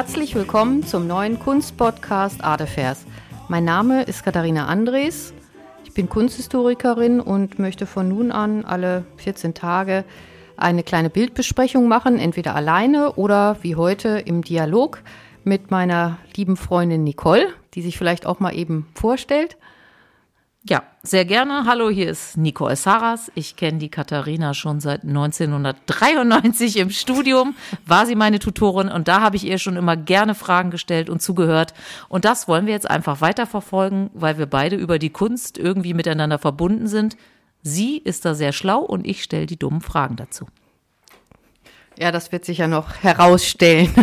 Herzlich willkommen zum neuen Kunstpodcast Artefairs. Mein Name ist Katharina Andres. Ich bin Kunsthistorikerin und möchte von nun an alle 14 Tage eine kleine Bildbesprechung machen, entweder alleine oder wie heute im Dialog mit meiner lieben Freundin Nicole, die sich vielleicht auch mal eben vorstellt. Ja, sehr gerne. Hallo, hier ist Nicole Saras. Ich kenne die Katharina schon seit 1993 im Studium, war sie meine Tutorin und da habe ich ihr schon immer gerne Fragen gestellt und zugehört. Und das wollen wir jetzt einfach weiterverfolgen, weil wir beide über die Kunst irgendwie miteinander verbunden sind. Sie ist da sehr schlau und ich stelle die dummen Fragen dazu. Ja, das wird sich ja noch herausstellen.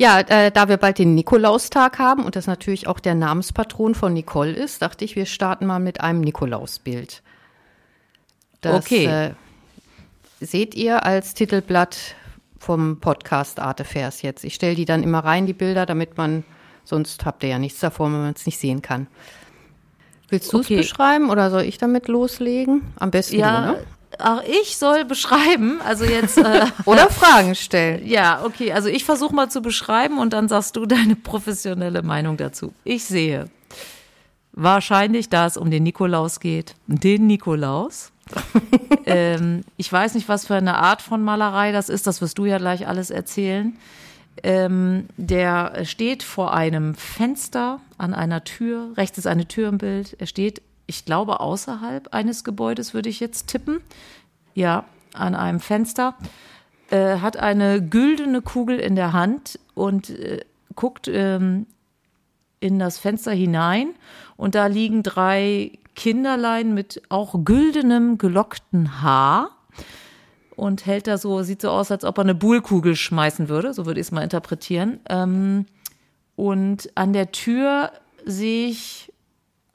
Ja, äh, da wir bald den Nikolaustag haben und das natürlich auch der Namenspatron von Nicole ist, dachte ich, wir starten mal mit einem Nikolausbild. Das okay. Äh, seht ihr als Titelblatt vom Podcast Artefairs jetzt. Ich stelle die dann immer rein, die Bilder, damit man, sonst habt ihr ja nichts davor, wenn man es nicht sehen kann. Willst du es okay. beschreiben oder soll ich damit loslegen? Am besten ja, du, ne? Ach, ich soll beschreiben, also jetzt. Äh, Oder Fragen stellen. Ja, okay. Also ich versuche mal zu beschreiben und dann sagst du deine professionelle Meinung dazu. Ich sehe wahrscheinlich, da es um den Nikolaus geht, den Nikolaus. ähm, ich weiß nicht, was für eine Art von Malerei das ist, das wirst du ja gleich alles erzählen. Ähm, der steht vor einem Fenster an einer Tür. Rechts ist eine Tür im Bild. Er steht ich glaube, außerhalb eines Gebäudes würde ich jetzt tippen. Ja, an einem Fenster. Äh, hat eine güldene Kugel in der Hand und äh, guckt ähm, in das Fenster hinein. Und da liegen drei Kinderlein mit auch güldenem, gelockten Haar. Und hält da so, sieht so aus, als ob er eine Buhlkugel schmeißen würde. So würde ich es mal interpretieren. Ähm, und an der Tür sehe ich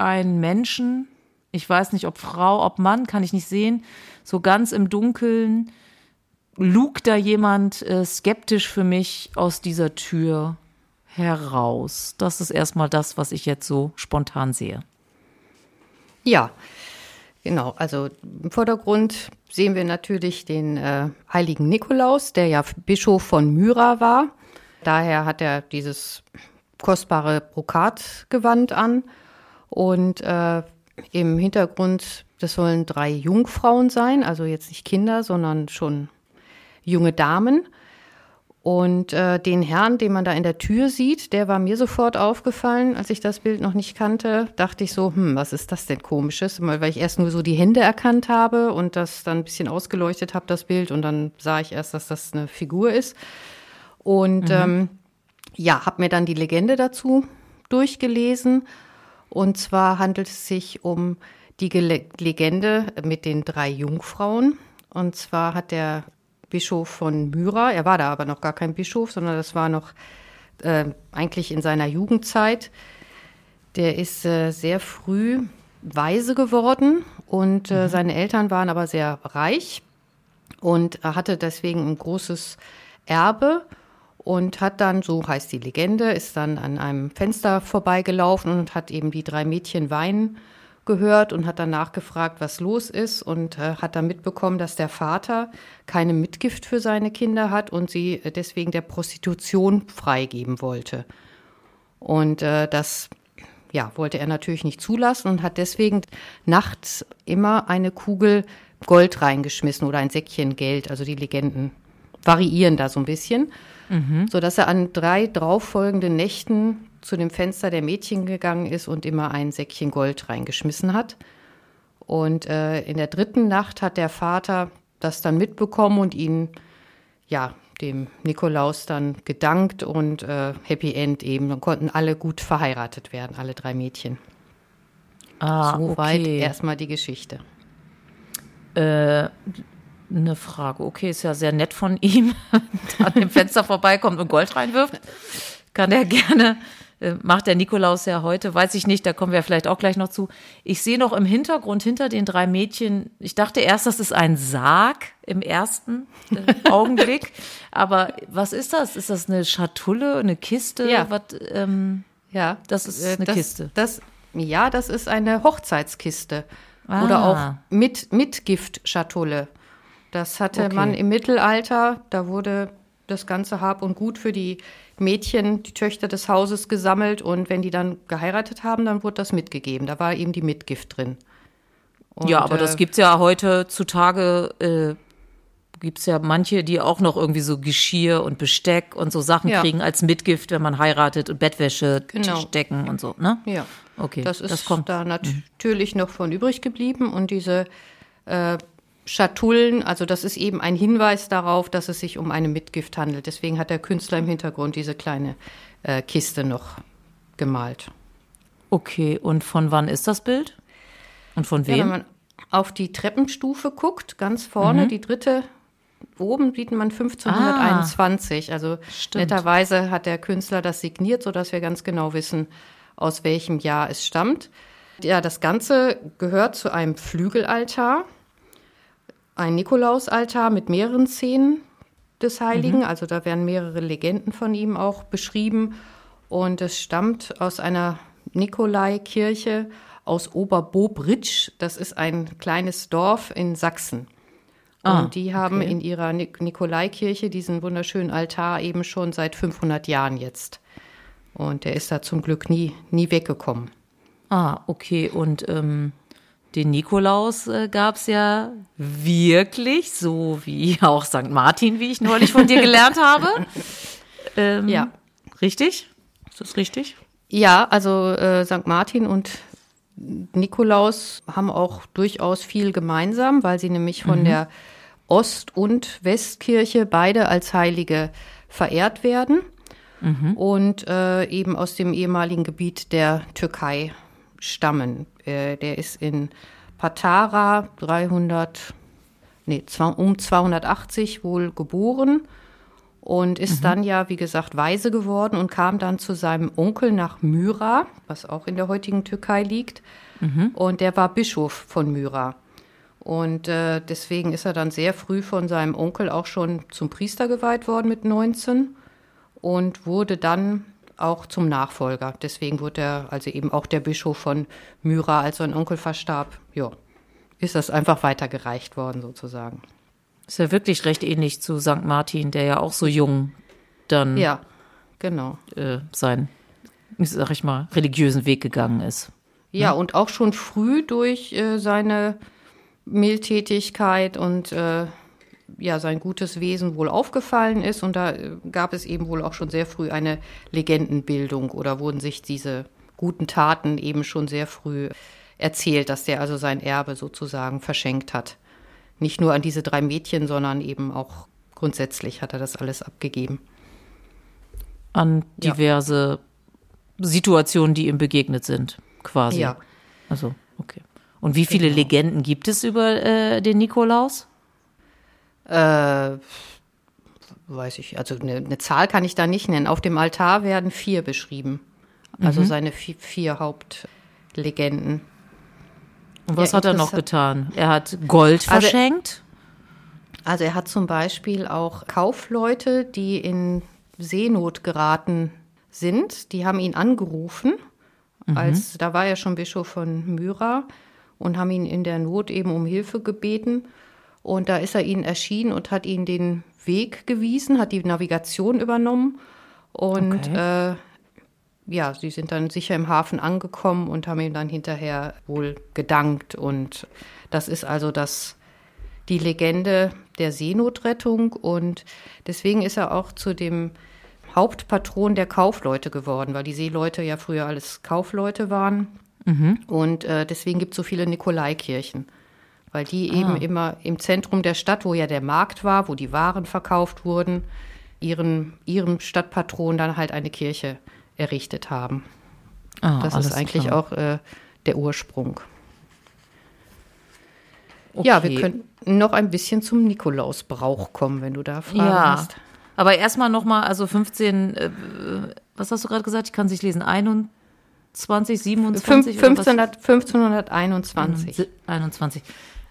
einen Menschen, ich weiß nicht, ob Frau, ob Mann, kann ich nicht sehen, so ganz im Dunkeln, lugt da jemand äh, skeptisch für mich aus dieser Tür heraus. Das ist erstmal das, was ich jetzt so spontan sehe. Ja, genau. Also im Vordergrund sehen wir natürlich den äh, heiligen Nikolaus, der ja Bischof von Myra war. Daher hat er dieses kostbare Brokatgewand an und äh, im Hintergrund, das sollen drei Jungfrauen sein, also jetzt nicht Kinder, sondern schon junge Damen. Und äh, den Herrn, den man da in der Tür sieht, der war mir sofort aufgefallen, als ich das Bild noch nicht kannte, dachte ich so, hm, was ist das denn komisches? Weil ich erst nur so die Hände erkannt habe und das dann ein bisschen ausgeleuchtet habe, das Bild, und dann sah ich erst, dass das eine Figur ist. Und mhm. ähm, ja, habe mir dann die Legende dazu durchgelesen und zwar handelt es sich um die Legende mit den drei Jungfrauen. Und zwar hat der Bischof von Myra, er war da aber noch gar kein Bischof, sondern das war noch äh, eigentlich in seiner Jugendzeit. Der ist äh, sehr früh weise geworden und äh, mhm. seine Eltern waren aber sehr reich und er hatte deswegen ein großes Erbe und hat dann, so heißt die Legende, ist dann an einem Fenster vorbeigelaufen und hat eben die drei Mädchen weinen gehört und hat dann nachgefragt, was los ist und äh, hat dann mitbekommen, dass der Vater keine Mitgift für seine Kinder hat und sie deswegen der Prostitution freigeben wollte. Und äh, das ja, wollte er natürlich nicht zulassen und hat deswegen nachts immer eine Kugel Gold reingeschmissen oder ein Säckchen Geld. Also die Legenden variieren da so ein bisschen mhm. sodass er an drei darauffolgenden Nächten zu dem Fenster der Mädchen gegangen ist und immer ein Säckchen Gold reingeschmissen hat. Und äh, in der dritten Nacht hat der Vater das dann mitbekommen und ihn, ja, dem Nikolaus dann gedankt und äh, Happy End eben. Dann konnten alle gut verheiratet werden, alle drei Mädchen. Ah, Soweit okay. erstmal die Geschichte. Äh, eine Frage. Okay, ist ja sehr nett von ihm, an dem Fenster vorbeikommt und Gold reinwirft. Kann er gerne, äh, macht der Nikolaus ja heute, weiß ich nicht, da kommen wir vielleicht auch gleich noch zu. Ich sehe noch im Hintergrund hinter den drei Mädchen, ich dachte erst, das ist ein Sarg im ersten äh, Augenblick. Aber was ist das? Ist das eine Schatulle, eine Kiste? Ja. Was, ähm, ja, das ist äh, eine das, Kiste. Das, ja, das ist eine Hochzeitskiste. Ah. Oder auch mit, mit Giftschatulle. Das hatte okay. man im Mittelalter, da wurde das ganze Hab und Gut für die Mädchen, die Töchter des Hauses gesammelt und wenn die dann geheiratet haben, dann wurde das mitgegeben. Da war eben die Mitgift drin. Und, ja, aber äh, das gibt's ja heutzutage, äh, gibt's ja manche, die auch noch irgendwie so Geschirr und Besteck und so Sachen ja. kriegen als Mitgift, wenn man heiratet und Bettwäsche, genau. Tischdecken und so, ne? Ja. Okay. Das ist das kommt. da natürlich mhm. noch von übrig geblieben und diese äh, Schatullen, also das ist eben ein Hinweis darauf, dass es sich um eine Mitgift handelt. Deswegen hat der Künstler im Hintergrund diese kleine äh, Kiste noch gemalt. Okay, und von wann ist das Bild? Und von wem? Ja, wenn man auf die Treppenstufe guckt, ganz vorne, mhm. die dritte, oben sieht man 1521. Ah, also stimmt. netterweise hat der Künstler das signiert, sodass wir ganz genau wissen, aus welchem Jahr es stammt. Ja, das Ganze gehört zu einem Flügelaltar ein Nikolausaltar mit mehreren Szenen des Heiligen. Mhm. Also da werden mehrere Legenden von ihm auch beschrieben. Und es stammt aus einer Nikolaikirche aus Oberbobritsch. Das ist ein kleines Dorf in Sachsen. Ah, und die haben okay. in ihrer Nikolaikirche diesen wunderschönen Altar eben schon seit 500 Jahren jetzt. Und der ist da zum Glück nie, nie weggekommen. Ah, okay. Und ähm, den Nikolaus äh, gab es ja wirklich, so wie auch St. Martin, wie ich neulich von dir gelernt habe. Ähm, ja. Richtig? Ist das richtig? Ja, also äh, St. Martin und Nikolaus haben auch durchaus viel gemeinsam, weil sie nämlich von mhm. der Ost- und Westkirche beide als Heilige verehrt werden mhm. und äh, eben aus dem ehemaligen Gebiet der Türkei stammen. Äh, der ist in Patara 300, nee, um 280 wohl geboren und ist mhm. dann ja, wie gesagt, weise geworden und kam dann zu seinem Onkel nach Myra, was auch in der heutigen Türkei liegt. Mhm. Und der war Bischof von Myra. Und äh, deswegen ist er dann sehr früh von seinem Onkel auch schon zum Priester geweiht worden mit 19 und wurde dann auch zum Nachfolger. Deswegen wurde er, also eben auch der Bischof von Myra, als sein Onkel verstarb, ja, ist das einfach weitergereicht worden sozusagen. Ist ja wirklich recht ähnlich zu St. Martin, der ja auch so jung dann ja, genau. Äh, seinen, sag ich mal, religiösen Weg gegangen ist. Ja, ne? und auch schon früh durch äh, seine Mildtätigkeit und äh, ja sein gutes Wesen wohl aufgefallen ist und da äh, gab es eben wohl auch schon sehr früh eine Legendenbildung oder wurden sich diese guten Taten eben schon sehr früh erzählt, dass der also sein Erbe sozusagen verschenkt hat. Nicht nur an diese drei Mädchen, sondern eben auch grundsätzlich hat er das alles abgegeben. An diverse ja. Situationen, die ihm begegnet sind, quasi. Ja. Also, okay. Und wie viele genau. Legenden gibt es über äh, den Nikolaus? Äh, weiß ich, also eine, eine, Zahl kann ich da nicht nennen. Auf dem Altar werden vier beschrieben. Also mhm. seine vier, vier, Hauptlegenden. Und was ja, hat er noch getan? Er hat Gold also, verschenkt? Also er hat zum Beispiel auch Kaufleute, die in Seenot geraten sind, die haben ihn angerufen, mhm. als da war er schon Bischof von Myra und haben ihn in der Not eben um Hilfe gebeten. Und da ist er ihnen erschienen und hat ihnen den Weg gewiesen, hat die Navigation übernommen. Und okay. äh, ja, sie sind dann sicher im Hafen angekommen und haben ihm dann hinterher wohl gedankt. Und das ist also das, die Legende der Seenotrettung. Und deswegen ist er auch zu dem Hauptpatron der Kaufleute geworden, weil die Seeleute ja früher alles Kaufleute waren. Mhm. Und äh, deswegen gibt es so viele Nikolaikirchen weil die ah. eben immer im Zentrum der Stadt, wo ja der Markt war, wo die Waren verkauft wurden, ihren, ihrem Stadtpatron dann halt eine Kirche errichtet haben. Ah, das ist eigentlich klar. auch äh, der Ursprung. Okay. Ja, wir können noch ein bisschen zum Nikolausbrauch kommen, wenn du da Fragen ja. hast. Aber erstmal nochmal, also 15, äh, was hast du gerade gesagt? Ich kann es nicht lesen. 21, 27? 1500, 1521. 21.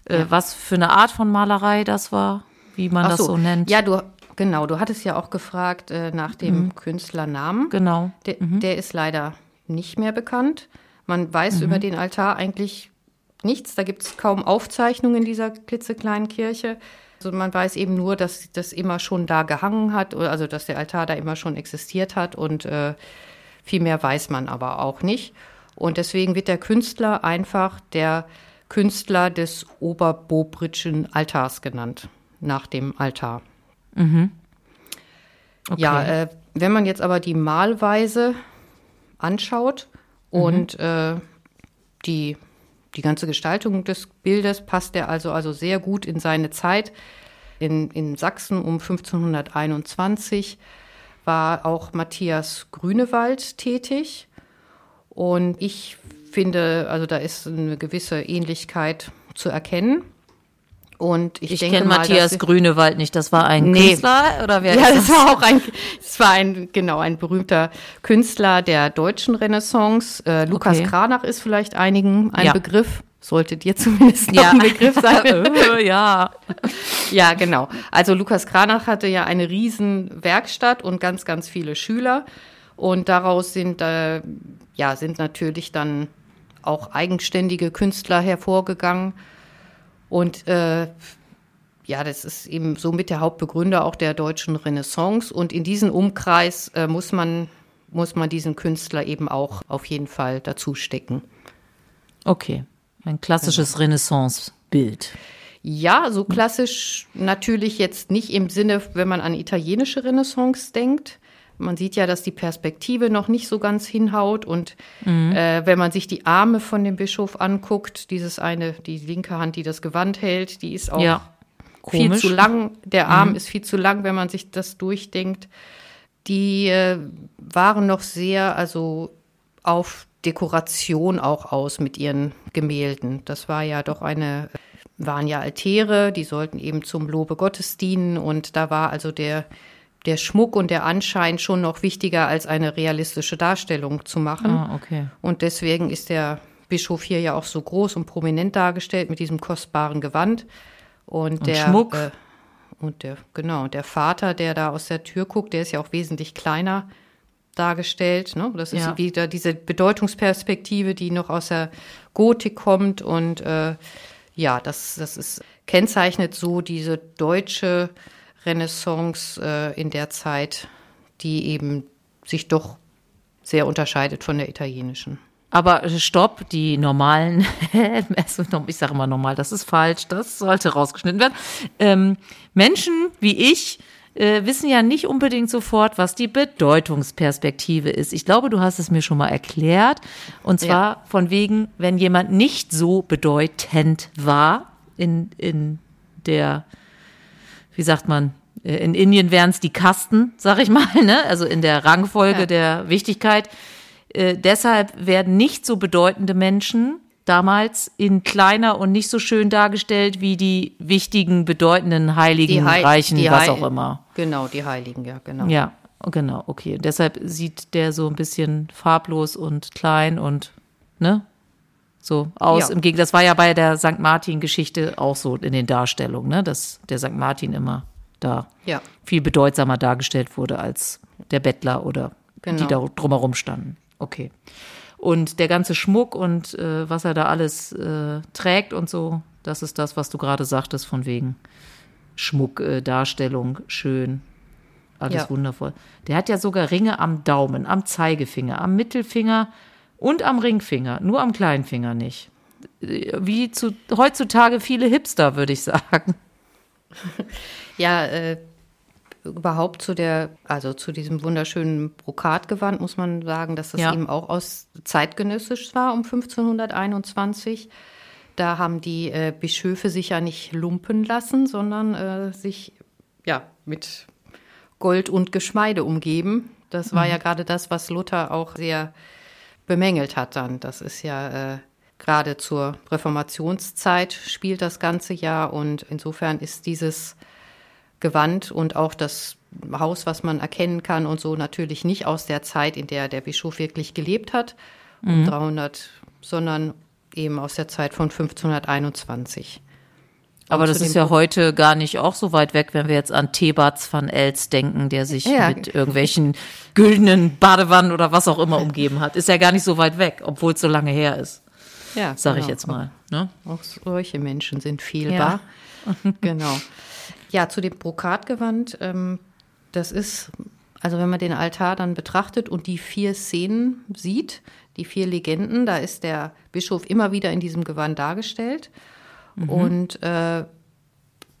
Äh, ja. was für eine Art von Malerei das war, wie man Ach das so. so nennt. Ja, du, genau, du hattest ja auch gefragt äh, nach dem mhm. Künstlernamen. Genau. Der, mhm. der, ist leider nicht mehr bekannt. Man weiß mhm. über den Altar eigentlich nichts. Da gibt es kaum Aufzeichnungen in dieser klitzekleinen Kirche. Also man weiß eben nur, dass das immer schon da gehangen hat, also dass der Altar da immer schon existiert hat und äh, viel mehr weiß man aber auch nicht. Und deswegen wird der Künstler einfach der Künstler des Oberbobritschen Altars genannt, nach dem Altar. Mhm. Okay. Ja, äh, wenn man jetzt aber die Malweise anschaut mhm. und äh, die die ganze Gestaltung des Bildes passt er also, also sehr gut in seine Zeit. In, in Sachsen um 1521 war auch Matthias Grünewald tätig. Und ich finde, also da ist eine gewisse Ähnlichkeit zu erkennen. Und ich, ich kenne Matthias Grünewald nicht. Das war ein nee. Künstler oder wer? Ja, das? das war auch ein, das war ein genau ein berühmter Künstler der deutschen Renaissance. Äh, Lukas okay. Kranach ist vielleicht einigen ein ja. Begriff. Sollte dir zumindest ja. ein Begriff sein. Äh, ja. Ja, genau. Also Lukas Kranach hatte ja eine riesen Werkstatt und ganz, ganz viele Schüler. Und daraus sind, äh, ja, sind natürlich dann auch eigenständige Künstler hervorgegangen. Und äh, ja, das ist eben so mit der Hauptbegründer auch der deutschen Renaissance. Und in diesen Umkreis äh, muss man muss man diesen Künstler eben auch auf jeden Fall dazu stecken. Okay, ein klassisches genau. Renaissance-Bild. Ja, so klassisch natürlich jetzt nicht im Sinne, wenn man an italienische Renaissance denkt, man sieht ja, dass die Perspektive noch nicht so ganz hinhaut. Und mhm. äh, wenn man sich die Arme von dem Bischof anguckt, dieses eine, die linke Hand, die das Gewand hält, die ist auch ja. viel zu lang. Der Arm mhm. ist viel zu lang, wenn man sich das durchdenkt. Die äh, waren noch sehr, also auf Dekoration auch aus mit ihren Gemälden. Das war ja doch eine, waren ja Altäre, die sollten eben zum Lobe Gottes dienen. Und da war also der der Schmuck und der Anschein schon noch wichtiger als eine realistische Darstellung zu machen. Ah, okay. Und deswegen ist der Bischof hier ja auch so groß und prominent dargestellt mit diesem kostbaren Gewand. Und, und der Schmuck. Äh, und der, genau, der Vater, der da aus der Tür guckt, der ist ja auch wesentlich kleiner dargestellt. Ne? Das ist ja. wieder diese Bedeutungsperspektive, die noch aus der Gotik kommt. Und äh, ja, das, das ist kennzeichnet so diese deutsche Renaissance äh, in der Zeit, die eben sich doch sehr unterscheidet von der italienischen. Aber stopp, die normalen, also ich sage immer normal, das ist falsch, das sollte rausgeschnitten werden. Ähm, Menschen wie ich äh, wissen ja nicht unbedingt sofort, was die Bedeutungsperspektive ist. Ich glaube, du hast es mir schon mal erklärt. Und zwar ja. von wegen, wenn jemand nicht so bedeutend war in, in der wie sagt man, äh, in Indien wären es die Kasten, sag ich mal, ne? also in der Rangfolge ja. der Wichtigkeit. Äh, deshalb werden nicht so bedeutende Menschen damals in kleiner und nicht so schön dargestellt wie die wichtigen, bedeutenden Heiligen, Heil Reichen, was Heil auch immer. Genau, die Heiligen, ja, genau. Ja, genau, okay. Deshalb sieht der so ein bisschen farblos und klein und, ne? So aus. Ja. Im Gegenteil, das war ja bei der St. Martin-Geschichte auch so in den Darstellungen, ne? dass der St. Martin immer da ja. viel bedeutsamer dargestellt wurde als der Bettler oder genau. die da drumherum standen. Okay. Und der ganze Schmuck und äh, was er da alles äh, trägt und so, das ist das, was du gerade sagtest, von wegen Schmuck, äh, Darstellung, schön, alles ja. wundervoll. Der hat ja sogar Ringe am Daumen, am Zeigefinger, am Mittelfinger und am Ringfinger, nur am kleinen Finger nicht. Wie zu, heutzutage viele Hipster, würde ich sagen. Ja, äh, überhaupt zu der, also zu diesem wunderschönen Brokatgewand muss man sagen, dass das ja. eben auch aus zeitgenössisch war um 1521. Da haben die äh, Bischöfe sich ja nicht lumpen lassen, sondern äh, sich ja mit Gold und Geschmeide umgeben. Das war mhm. ja gerade das, was Luther auch sehr bemängelt hat dann. Das ist ja äh, gerade zur Reformationszeit spielt das ganze Jahr und insofern ist dieses Gewand und auch das Haus, was man erkennen kann und so natürlich nicht aus der Zeit, in der der Bischof wirklich gelebt hat, um mhm. 300, sondern eben aus der Zeit von 1521. Aber das ist ja heute gar nicht auch so weit weg, wenn wir jetzt an Thebats van Els denken, der sich ja. mit irgendwelchen güldenen Badewannen oder was auch immer umgeben hat. Ist ja gar nicht so weit weg, obwohl es so lange her ist. Ja, sag genau. ich jetzt mal. Ne? Auch solche Menschen sind fehlbar. Ja. genau. Ja, zu dem Brokatgewand, ähm, das ist, also wenn man den Altar dann betrachtet und die vier Szenen sieht, die vier Legenden, da ist der Bischof immer wieder in diesem Gewand dargestellt. Mhm. Und äh,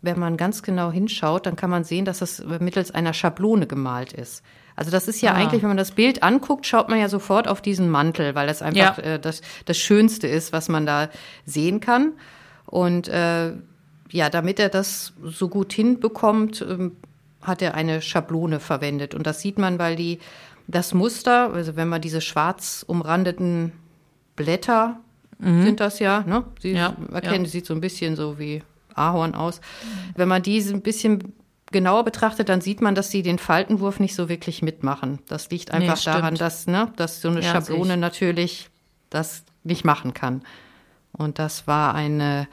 wenn man ganz genau hinschaut, dann kann man sehen, dass das mittels einer Schablone gemalt ist. Also das ist ja ah. eigentlich, wenn man das Bild anguckt, schaut man ja sofort auf diesen Mantel, weil das einfach ja. äh, das, das Schönste ist, was man da sehen kann. Und äh, ja, damit er das so gut hinbekommt, äh, hat er eine Schablone verwendet. Und das sieht man, weil die das Muster, also wenn man diese schwarz umrandeten Blätter mhm. sind das ja, ne? Sie ja, erkennen, ja. sieht so ein bisschen so wie Ahorn aus. Wenn man diese ein bisschen genauer betrachtet, dann sieht man, dass sie den Faltenwurf nicht so wirklich mitmachen. Das liegt einfach nee, daran, dass, ne, dass so eine ja, Schablone natürlich das nicht machen kann. Und das war eine,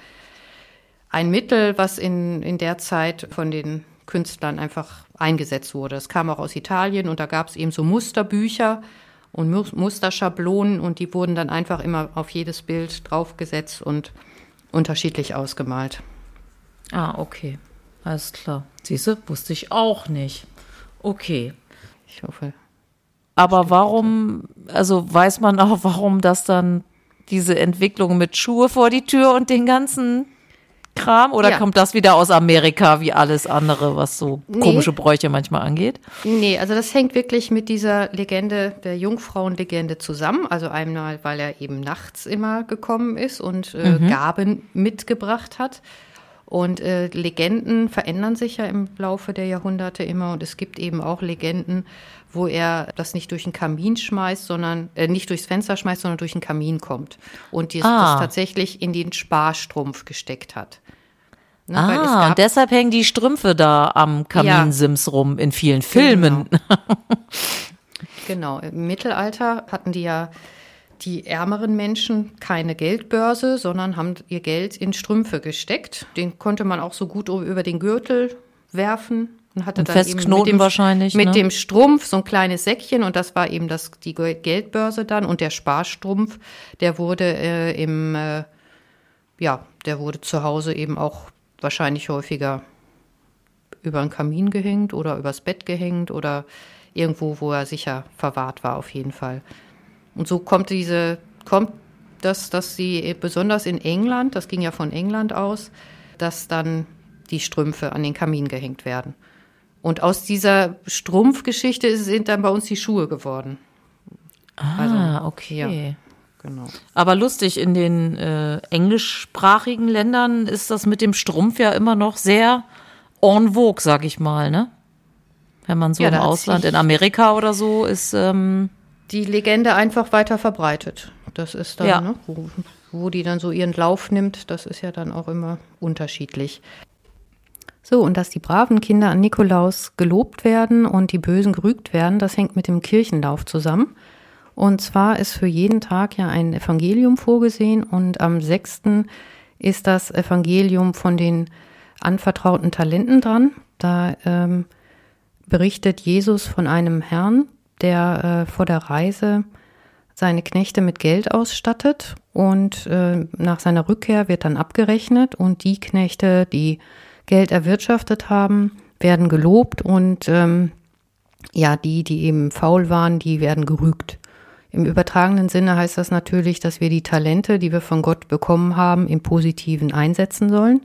ein Mittel, was in, in der Zeit von den Künstlern einfach eingesetzt wurde. Es kam auch aus Italien und da gab es eben so Musterbücher und Musterschablonen und die wurden dann einfach immer auf jedes Bild draufgesetzt und unterschiedlich ausgemalt. Ah, okay. Alles klar. Siehste, wusste ich auch nicht. Okay. Ich hoffe. Aber warum, also weiß man auch, warum das dann diese Entwicklung mit Schuhe vor die Tür und den ganzen Kram? Oder ja. kommt das wieder aus Amerika wie alles andere, was so nee. komische Bräuche manchmal angeht? Nee, also das hängt wirklich mit dieser Legende, der Jungfrauenlegende zusammen. Also einmal, weil er eben nachts immer gekommen ist und äh, mhm. Gaben mitgebracht hat. Und äh, Legenden verändern sich ja im Laufe der Jahrhunderte immer. Und es gibt eben auch Legenden, wo er das nicht durch den Kamin schmeißt, sondern äh, nicht durchs Fenster schmeißt, sondern durch den Kamin kommt. Und die, ah. das tatsächlich in den Sparstrumpf gesteckt hat. Ne, ah, und deshalb hängen die Strümpfe da am Kaminsims ja. rum in vielen Filmen. Genau. genau. Im Mittelalter hatten die ja die ärmeren Menschen keine Geldbörse, sondern haben ihr Geld in Strümpfe gesteckt. Den konnte man auch so gut über den Gürtel werfen und hatte und dann eben mit dem, wahrscheinlich, mit ne? dem Strumpf so ein kleines Säckchen und das war eben das, die Geldbörse dann und der Sparstrumpf, der wurde äh, im, äh, ja, der wurde zu Hause eben auch wahrscheinlich häufiger über den Kamin gehängt oder übers Bett gehängt oder irgendwo, wo er sicher verwahrt war, auf jeden Fall. Und so kommt diese, kommt das, dass sie besonders in England, das ging ja von England aus, dass dann die Strümpfe an den Kamin gehängt werden. Und aus dieser Strumpfgeschichte sind dann bei uns die Schuhe geworden. Ah, also, okay. Ja, genau. Aber lustig, in den äh, englischsprachigen Ländern ist das mit dem Strumpf ja immer noch sehr en vogue, sag ich mal, ne? Wenn man so ja, im Ausland, in Amerika oder so, ist ähm, die Legende einfach weiter verbreitet. Das ist dann, ja. ne, wo, wo die dann so ihren Lauf nimmt, das ist ja dann auch immer unterschiedlich. So, und dass die braven Kinder an Nikolaus gelobt werden und die Bösen gerügt werden, das hängt mit dem Kirchenlauf zusammen. Und zwar ist für jeden Tag ja ein Evangelium vorgesehen und am 6. ist das Evangelium von den anvertrauten Talenten dran. Da ähm, berichtet Jesus von einem Herrn, der äh, vor der Reise seine Knechte mit Geld ausstattet und äh, nach seiner Rückkehr wird dann abgerechnet und die Knechte, die Geld erwirtschaftet haben, werden gelobt und ähm, ja, die, die eben faul waren, die werden gerügt. Im übertragenen Sinne heißt das natürlich, dass wir die Talente, die wir von Gott bekommen haben, im Positiven einsetzen sollen.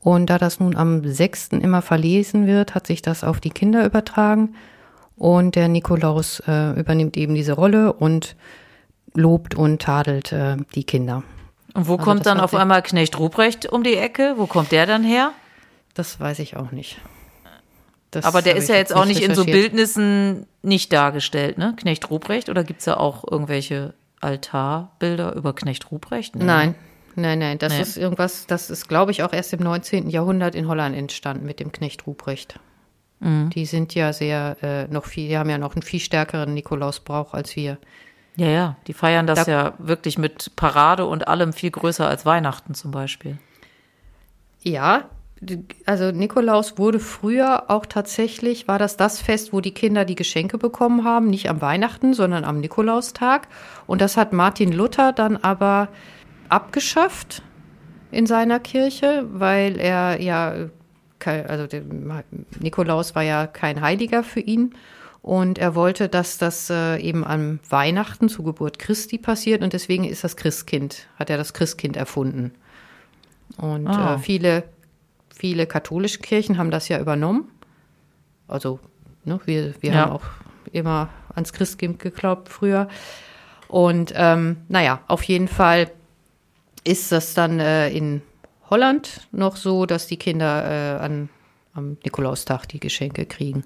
Und da das nun am 6. immer verlesen wird, hat sich das auf die Kinder übertragen. Und der Nikolaus äh, übernimmt eben diese Rolle und lobt und tadelt äh, die Kinder. Und wo also kommt dann auf einmal Knecht Ruprecht um die Ecke? Wo kommt der dann her? Das weiß ich auch nicht. Das Aber der ist ja jetzt auch nicht in so Bildnissen nicht dargestellt, ne? Knecht Ruprecht? Oder gibt es ja auch irgendwelche Altarbilder über Knecht Ruprecht? Nee. Nein, nein, nein. Das nee. ist irgendwas, das ist, glaube ich, auch erst im 19. Jahrhundert in Holland entstanden mit dem Knecht Ruprecht. Mhm. Die sind ja sehr äh, noch viel, die haben ja noch einen viel stärkeren Nikolausbrauch als wir. Ja, ja, die feiern das da, ja wirklich mit Parade und allem viel größer als Weihnachten zum Beispiel. Ja, also Nikolaus wurde früher auch tatsächlich, war das das Fest, wo die Kinder die Geschenke bekommen haben, nicht am Weihnachten, sondern am Nikolaustag. Und das hat Martin Luther dann aber abgeschafft in seiner Kirche, weil er ja also Nikolaus war ja kein Heiliger für ihn. Und er wollte, dass das äh, eben am Weihnachten zur Geburt Christi passiert und deswegen ist das Christkind, hat er das Christkind erfunden. Und ah. äh, viele, viele katholische Kirchen haben das ja übernommen. Also, ne, wir, wir ja. haben auch immer ans Christkind geglaubt früher. Und ähm, naja, auf jeden Fall ist das dann äh, in Holland noch so, dass die Kinder äh, an, am Nikolaustag die Geschenke kriegen.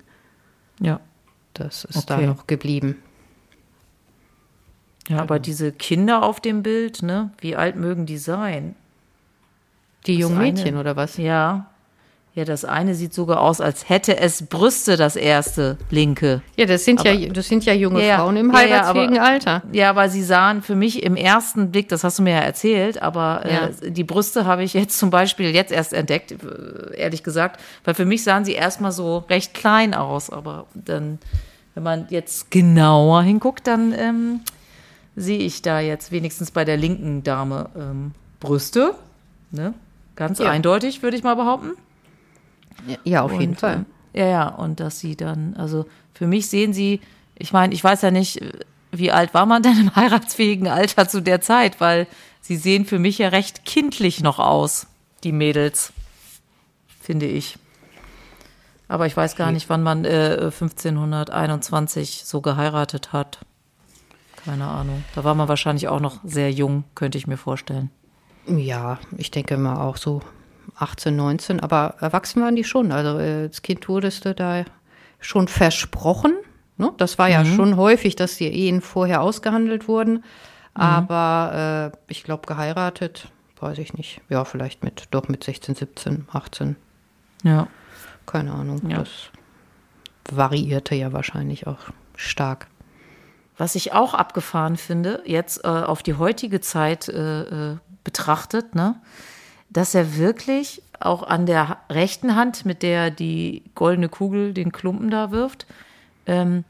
Ja. Das ist okay. da noch geblieben. Ja, aber diese Kinder auf dem Bild, ne? Wie alt mögen die sein? Die jungen Mädchen oder was? Ja. Ja, das eine sieht sogar aus, als hätte es Brüste, das erste linke. Ja, das sind aber, ja, das sind ja junge ja, Frauen im ja, aber, Alter. Ja, aber sie sahen für mich im ersten Blick, das hast du mir ja erzählt, aber äh, die Brüste habe ich jetzt zum Beispiel jetzt erst entdeckt, äh, ehrlich gesagt, weil für mich sahen sie erstmal so recht klein aus, aber dann, wenn man jetzt genauer hinguckt, dann ähm, sehe ich da jetzt wenigstens bei der linken Dame ähm, Brüste, ne? Ganz eindeutig, würde ich mal behaupten. Ja, auf und, jeden Fall. Äh, ja, ja, und dass sie dann, also für mich sehen sie, ich meine, ich weiß ja nicht, wie alt war man denn im heiratsfähigen Alter zu der Zeit, weil sie sehen für mich ja recht kindlich noch aus, die Mädels, finde ich. Aber ich weiß gar nicht, wann man äh, 1521 so geheiratet hat. Keine Ahnung. Da war man wahrscheinlich auch noch sehr jung, könnte ich mir vorstellen. Ja, ich denke mal auch so 18, 19, aber erwachsen waren die schon. Also äh, als Kind wurdest du da schon versprochen. Ne? Das war ja mhm. schon häufig, dass die Ehen vorher ausgehandelt wurden. Mhm. Aber äh, ich glaube, geheiratet, weiß ich nicht. Ja, vielleicht mit, doch mit 16, 17, 18. Ja. Keine Ahnung. Ja. Das variierte ja wahrscheinlich auch stark. Was ich auch abgefahren finde, jetzt äh, auf die heutige Zeit äh, äh betrachtet, ne? dass er wirklich auch an der rechten Hand, mit der die goldene Kugel den Klumpen da wirft, ähm,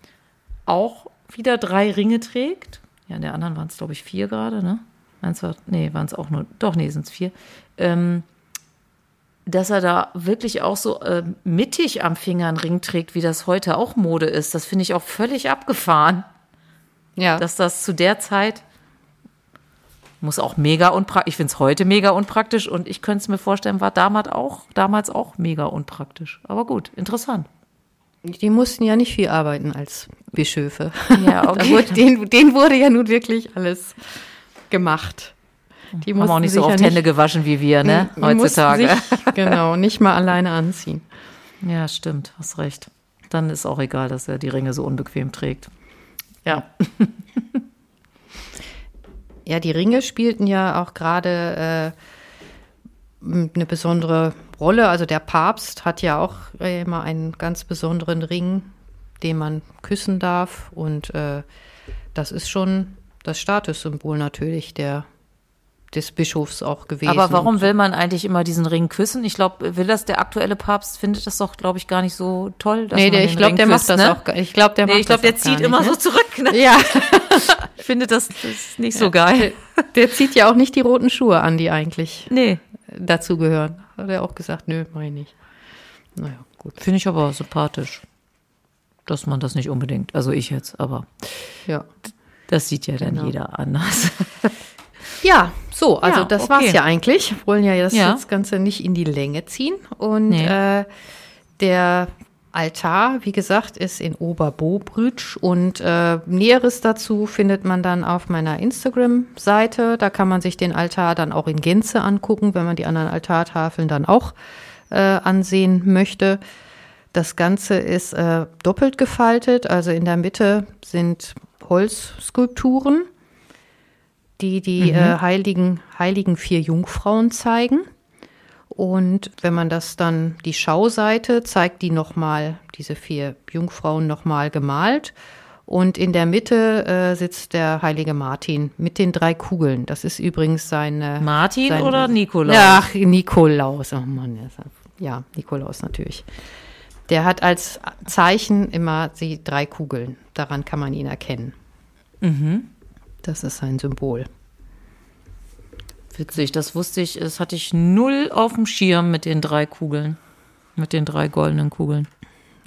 auch wieder drei Ringe trägt. Ja, in der anderen waren es, glaube ich, vier gerade, ne? Eins war, nee, waren es auch nur, doch, nee, sind es vier. Ähm, dass er da wirklich auch so äh, mittig am Finger einen Ring trägt, wie das heute auch Mode ist. Das finde ich auch völlig abgefahren. Ja. Dass das zu der Zeit muss auch mega unpraktisch. Ich finde es heute mega unpraktisch und ich könnte es mir vorstellen, war damals auch, damals auch mega unpraktisch. Aber gut, interessant. Die mussten ja nicht viel arbeiten als Bischöfe. Ja, okay. wurde, denen, denen, wurde ja nun wirklich alles gemacht. Die haben auch nicht so oft ja Hände gewaschen wie wir, ne? Heutzutage. Sich, genau, nicht mal alleine anziehen. Ja, stimmt, hast recht. Dann ist auch egal, dass er die Ringe so unbequem trägt. Ja. Ja, die Ringe spielten ja auch gerade äh, eine besondere Rolle. Also der Papst hat ja auch äh, immer einen ganz besonderen Ring, den man küssen darf. Und äh, das ist schon das Statussymbol natürlich der des Bischofs auch gewesen. Aber warum will man eigentlich immer diesen Ring küssen? Ich glaube, will das der aktuelle Papst, findet das doch, glaube ich, gar nicht so toll. Dass nee, der, ich glaube, der küsst, macht das ne? auch. Ich glaube, der nee, macht Ich glaube, der zieht immer nicht, ne? so zurück. Ne? Ja. ich finde das, das nicht so geil. Der, der, zieht ja auch nicht die roten Schuhe an, die eigentlich nee. dazu gehören. Hat er auch gesagt, nö, mach ich nicht. Naja, gut. Finde ich aber sympathisch, dass man das nicht unbedingt, also ich jetzt, aber ja. das sieht ja dann genau. jeder anders. Ja, so, also ja, das okay. war's ja eigentlich. Wir wollen ja das, ja. das Ganze nicht in die Länge ziehen. Und nee. äh, der Altar, wie gesagt, ist in Oberbobrütsch und äh, Näheres dazu findet man dann auf meiner Instagram-Seite. Da kann man sich den Altar dann auch in Gänze angucken, wenn man die anderen Altartafeln dann auch äh, ansehen möchte. Das Ganze ist äh, doppelt gefaltet, also in der Mitte sind Holzskulpturen die die mhm. äh, heiligen, heiligen vier Jungfrauen zeigen. Und wenn man das dann, die Schauseite zeigt die nochmal, diese vier Jungfrauen nochmal gemalt. Und in der Mitte äh, sitzt der heilige Martin mit den drei Kugeln. Das ist übrigens seine. Martin sein, oder Nikolaus? Ach, Nikolaus. Oh Mann, ja, Nikolaus natürlich. Der hat als Zeichen immer die drei Kugeln. Daran kann man ihn erkennen. Mhm. Das ist sein Symbol. Witzig, das wusste ich, das hatte ich null auf dem Schirm mit den drei Kugeln. Mit den drei goldenen Kugeln.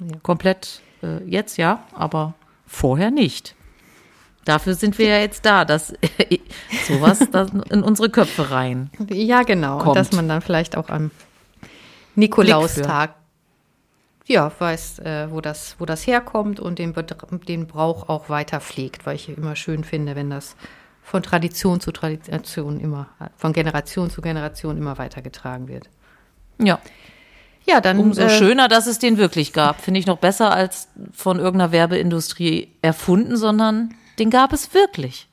Ja. Komplett äh, jetzt ja, aber vorher nicht. Dafür sind wir ja jetzt da, dass sowas in unsere Köpfe rein. Ja, genau. Kommt. Und dass man dann vielleicht auch am Nikolaustag ja, weiß, äh, wo, das, wo das herkommt und den, den Brauch auch weiter pflegt, weil ich immer schön finde, wenn das von Tradition zu Tradition immer, von Generation zu Generation immer weitergetragen wird. Ja. Ja, dann. Umso äh, schöner, dass es den wirklich gab. Finde ich noch besser als von irgendeiner Werbeindustrie erfunden, sondern den gab es wirklich.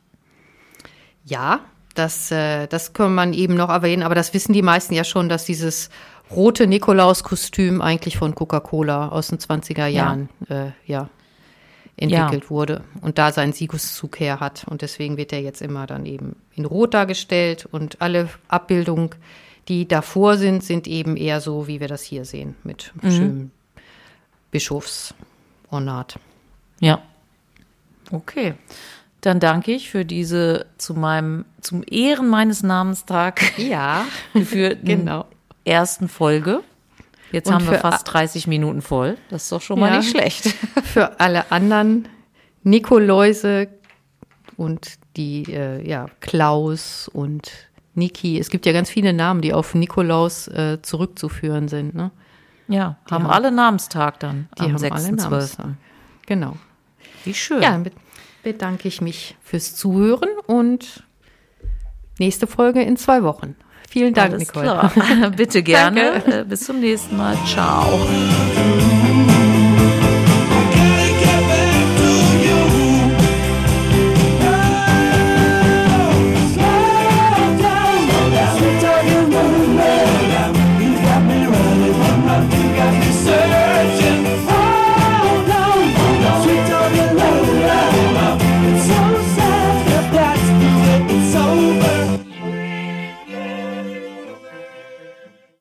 Ja, das, äh, das kann man eben noch erwähnen, aber das wissen die meisten ja schon, dass dieses rote Nikolaus-Kostüm eigentlich von Coca-Cola aus den 20er Jahren ja. Äh, ja entwickelt ja. wurde und da seinen Siegeszug her hat. Und deswegen wird er jetzt immer dann eben in Rot dargestellt und alle Abbildungen, die davor sind, sind eben eher so, wie wir das hier sehen, mit mhm. schönem Bischofsornat. Ja. Okay. Dann danke ich für diese zu meinem, zum Ehren meines Namenstag. Ja, für genau ersten Folge. Jetzt und haben wir fast 30 Minuten voll. Das ist doch schon mal ja, nicht schlecht. Für alle anderen Nikoläuse und die, äh, ja, Klaus und Niki. Es gibt ja ganz viele Namen, die auf Nikolaus äh, zurückzuführen sind. Ne? Ja, die haben, haben alle Namenstag dann. Die am haben 6. alle Namenstag. Genau. Wie schön. Ja, dann bedanke ich mich fürs Zuhören und nächste Folge in zwei Wochen. Vielen Dank, Alles Nicole. Klar. Bitte gerne. Bis zum nächsten Mal. Ciao.